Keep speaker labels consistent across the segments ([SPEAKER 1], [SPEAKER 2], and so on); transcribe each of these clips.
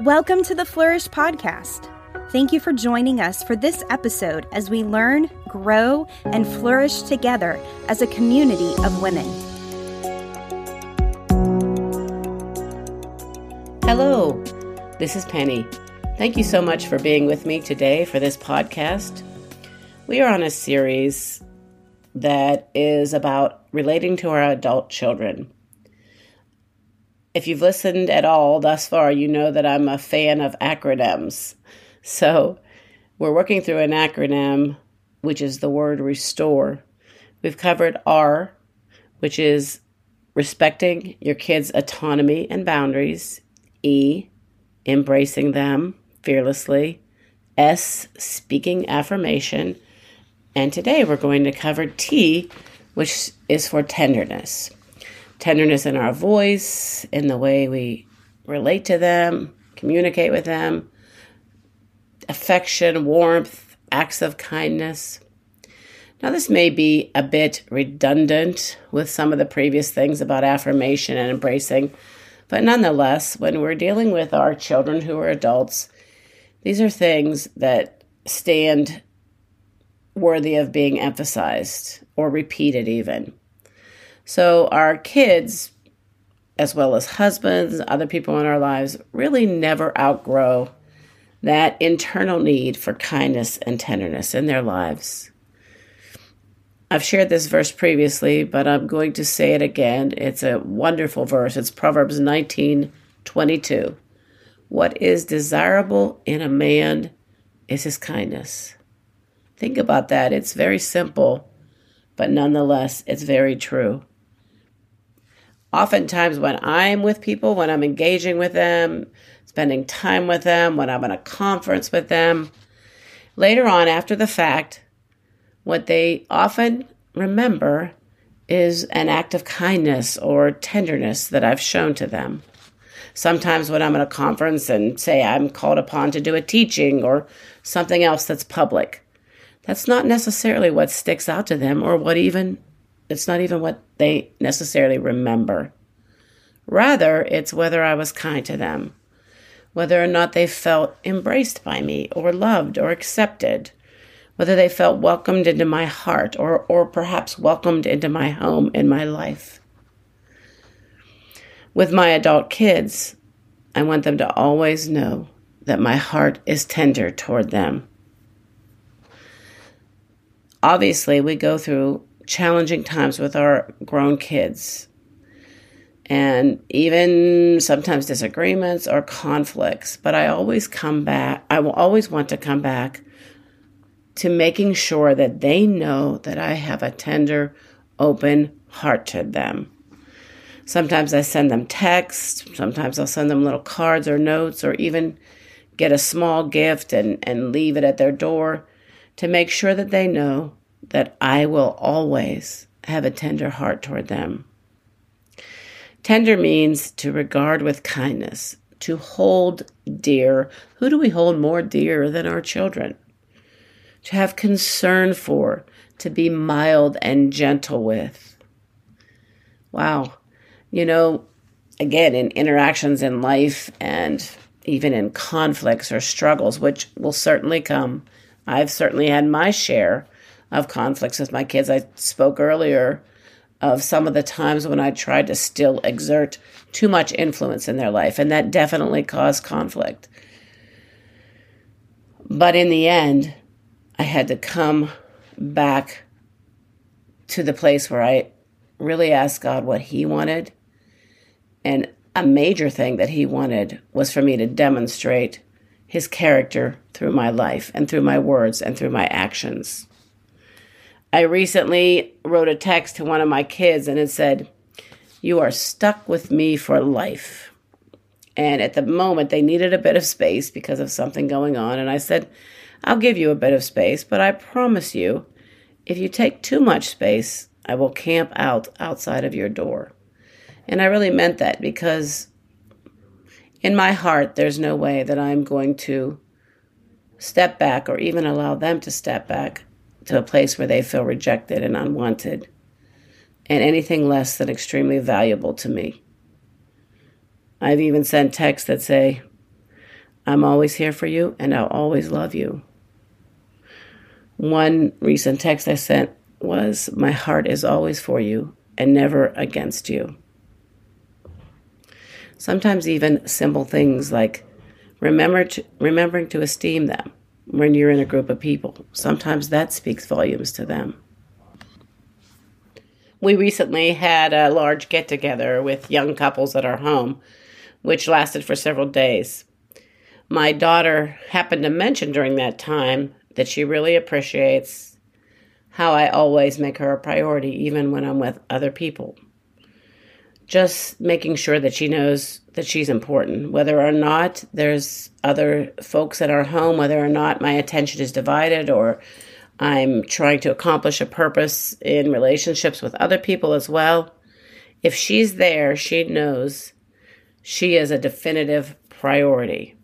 [SPEAKER 1] Welcome to the Flourish Podcast. Thank you for joining us for this episode as we learn, grow, and flourish together as a community of women.
[SPEAKER 2] Hello, this is Penny. Thank you so much for being with me today for this podcast. We are on a series that is about relating to our adult children. If you've listened at all thus far, you know that I'm a fan of acronyms. So we're working through an acronym, which is the word restore. We've covered R, which is respecting your kids' autonomy and boundaries, E, embracing them fearlessly, S, speaking affirmation, and today we're going to cover T, which is for tenderness tenderness in our voice, in the way we relate to them, communicate with them, affection, warmth, acts of kindness. Now, this may be a bit redundant with some of the previous things about affirmation and embracing, but nonetheless, when we're dealing with our children who are adults, these are things that stand worthy of being emphasized or repeated, even. So our kids, as well as husbands, other people in our lives, really never outgrow that internal need for kindness and tenderness in their lives. I've shared this verse previously, but I'm going to say it again. It's a wonderful verse. It's Proverbs 19 22. What is desirable in a man is his kindness. Think about that. It's very simple, but nonetheless, it's very true oftentimes when I'm with people, when I'm engaging with them, spending time with them, when I'm in a conference with them, later on after the fact, what they often remember is an act of kindness or tenderness that I've shown to them. Sometimes when I'm at a conference and say I'm called upon to do a teaching or something else that's public, that's not necessarily what sticks out to them or what even it's not even what they necessarily remember. Rather, it's whether I was kind to them, whether or not they felt embraced by me or loved or accepted, whether they felt welcomed into my heart or, or perhaps welcomed into my home and my life. With my adult kids, I want them to always know that my heart is tender toward them. Obviously, we go through challenging times with our grown kids and even sometimes disagreements or conflicts. But I always come back, I will always want to come back to making sure that they know that I have a tender, open heart to them. Sometimes I send them texts, sometimes I'll send them little cards or notes, or even get a small gift and, and leave it at their door to make sure that they know that I will always have a tender heart toward them. Tender means to regard with kindness, to hold dear. Who do we hold more dear than our children? To have concern for, to be mild and gentle with. Wow. You know, again, in interactions in life and even in conflicts or struggles, which will certainly come, I've certainly had my share of conflicts with my kids. I spoke earlier of some of the times when I tried to still exert too much influence in their life, and that definitely caused conflict. But in the end, I had to come back to the place where I really asked God what He wanted. And a major thing that He wanted was for me to demonstrate His character through my life and through my words and through my actions. I recently wrote a text to one of my kids and it said, You are stuck with me for life. And at the moment, they needed a bit of space because of something going on. And I said, I'll give you a bit of space, but I promise you, if you take too much space, I will camp out outside of your door. And I really meant that because in my heart, there's no way that I'm going to step back or even allow them to step back to a place where they feel rejected and unwanted, and anything less than extremely valuable to me. I've even sent texts that say, I'm always here for you and I'll always love you. One recent text I sent was My heart is always for you and never against you. Sometimes even simple things like remember to, remembering to esteem them when you're in a group of people. Sometimes that speaks volumes to them. We recently had a large get together with young couples at our home, which lasted for several days. My daughter happened to mention during that time that she really appreciates how I always make her a priority, even when I'm with other people. Just making sure that she knows that she's important, whether or not there's other folks at our home, whether or not my attention is divided or I'm trying to accomplish a purpose in relationships with other people as well. If she's there, she knows she is a definitive priority.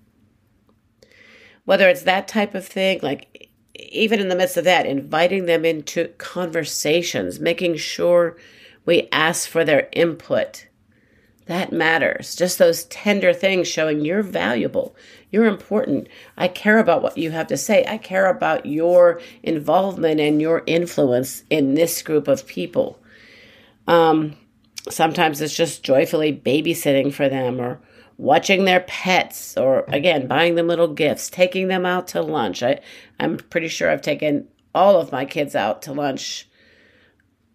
[SPEAKER 2] Whether it's that type of thing, like even in the midst of that, inviting them into conversations, making sure we ask for their input that matters. Just those tender things showing you're valuable, you're important. I care about what you have to say. I care about your involvement and your influence in this group of people. Um, sometimes it's just joyfully babysitting for them or watching their pets or again buying them little gifts taking them out to lunch I, i'm pretty sure i've taken all of my kids out to lunch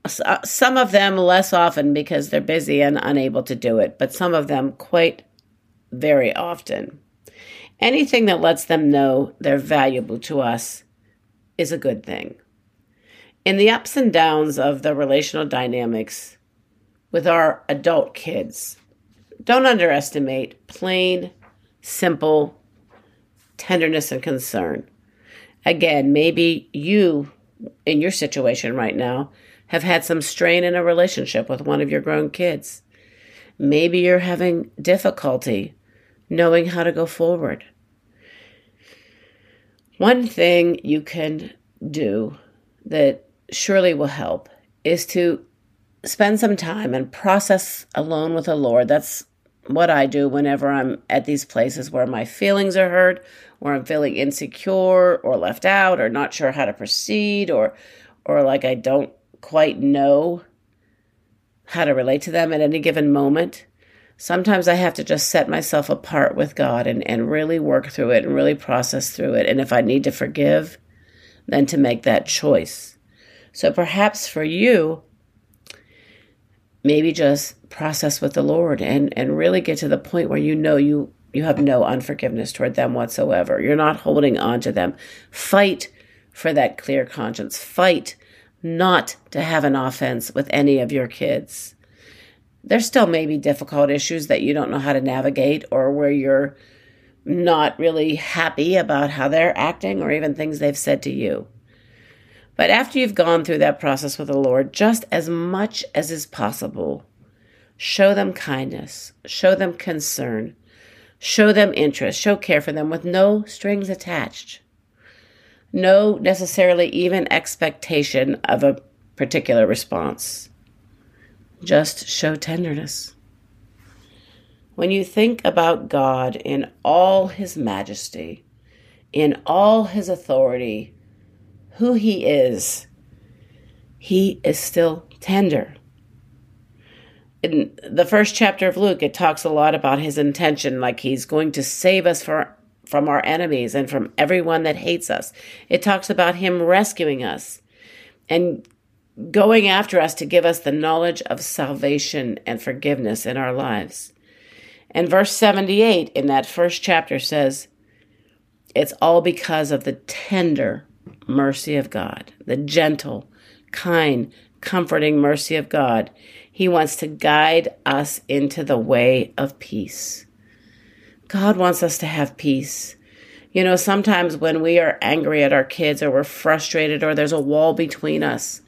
[SPEAKER 2] Uh, some of them less often because they're busy and unable to do it, but some of them quite very often. Anything that lets them know they're valuable to us is a good thing. In the ups and downs of the relational dynamics with our adult kids, don't underestimate plain, simple tenderness and concern. Again, maybe you, in your situation right now, have had some strain in a relationship with one of your grown kids. Maybe you're having difficulty knowing how to go forward. One thing you can do that surely will help is to spend some time and process alone with the Lord. That's what I do whenever I'm at these places where my feelings are hurt, where I'm feeling insecure or left out or not sure how to proceed or or like I don't quite know how to relate to them at any given moment. Sometimes I have to just set myself apart with God and, and really work through it and really process through it. And if I need to forgive, then to make that choice. So perhaps for you, maybe just process with the Lord and, and really get to the point where you know you, you have no unforgiveness toward them whatsoever. You're not holding on to them. Fight for that clear conscience. Fight not to have an offense with any of your kids. There still may be difficult issues that you don't know how to navigate or where you're not really happy about how they're acting or even things they've said to you. But after you've gone through that process with the Lord, just as much as is possible, show them kindness, show them concern, show them interest, show care for them with no strings attached no necessarily even expectation of a particular response. Just show tenderness. When you think about God in all his majesty, in all his authority, who he is, he is still tender. In the first chapter of Luke, it talks a lot about his intention, like he's going to save us for, from our enemies and from everyone that hates us. It talks about him rescuing us and going after us to give us the knowledge of salvation and forgiveness in our lives. And verse 78 in that first chapter says, It's all because of the tender mercy of God, the gentle, kind, comforting mercy of God. He wants to guide us into the way of peace. God wants us to have peace. You know, sometimes when we are angry at our kids or we're frustrated or there's a wall between us,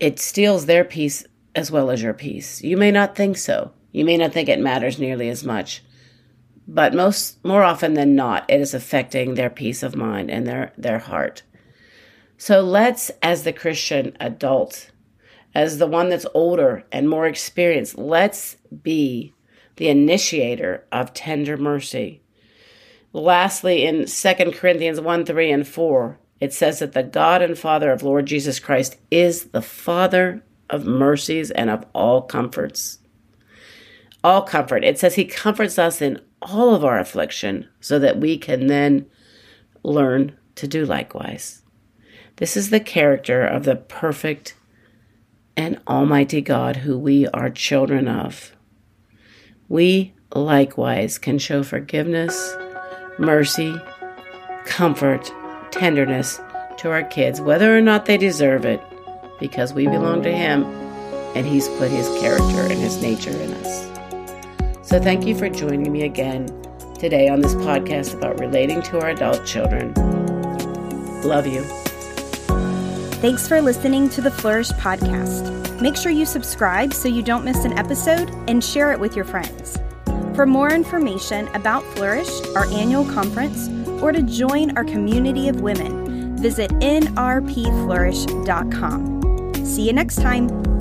[SPEAKER 2] it steals their peace as well as your peace. You may not think so. You may not think it matters nearly as much. But most more often than not, it is affecting their peace of mind and their, their heart. So let's, as the Christian adult, as the one that's older and more experienced, let's be the initiator of tender mercy. Lastly, in 2 Corinthians 1 3 and 4, it says that the God and Father of Lord Jesus Christ is the Father of mercies and of all comforts. All comfort. It says he comforts us in all of our affliction so that we can then learn to do likewise. This is the character of the perfect and almighty God who we are children of. We likewise can show forgiveness, mercy, comfort, tenderness to our kids, whether or not they deserve it, because we belong to Him and He's put His character and His nature in us. So, thank you for joining me again today on this podcast about relating to our adult children. Love you.
[SPEAKER 1] Thanks for listening to the Flourish podcast. Make sure you subscribe so you don't miss an episode and share it with your friends. For more information about Flourish, our annual conference, or to join our community of women, visit nrpflourish.com. See you next time.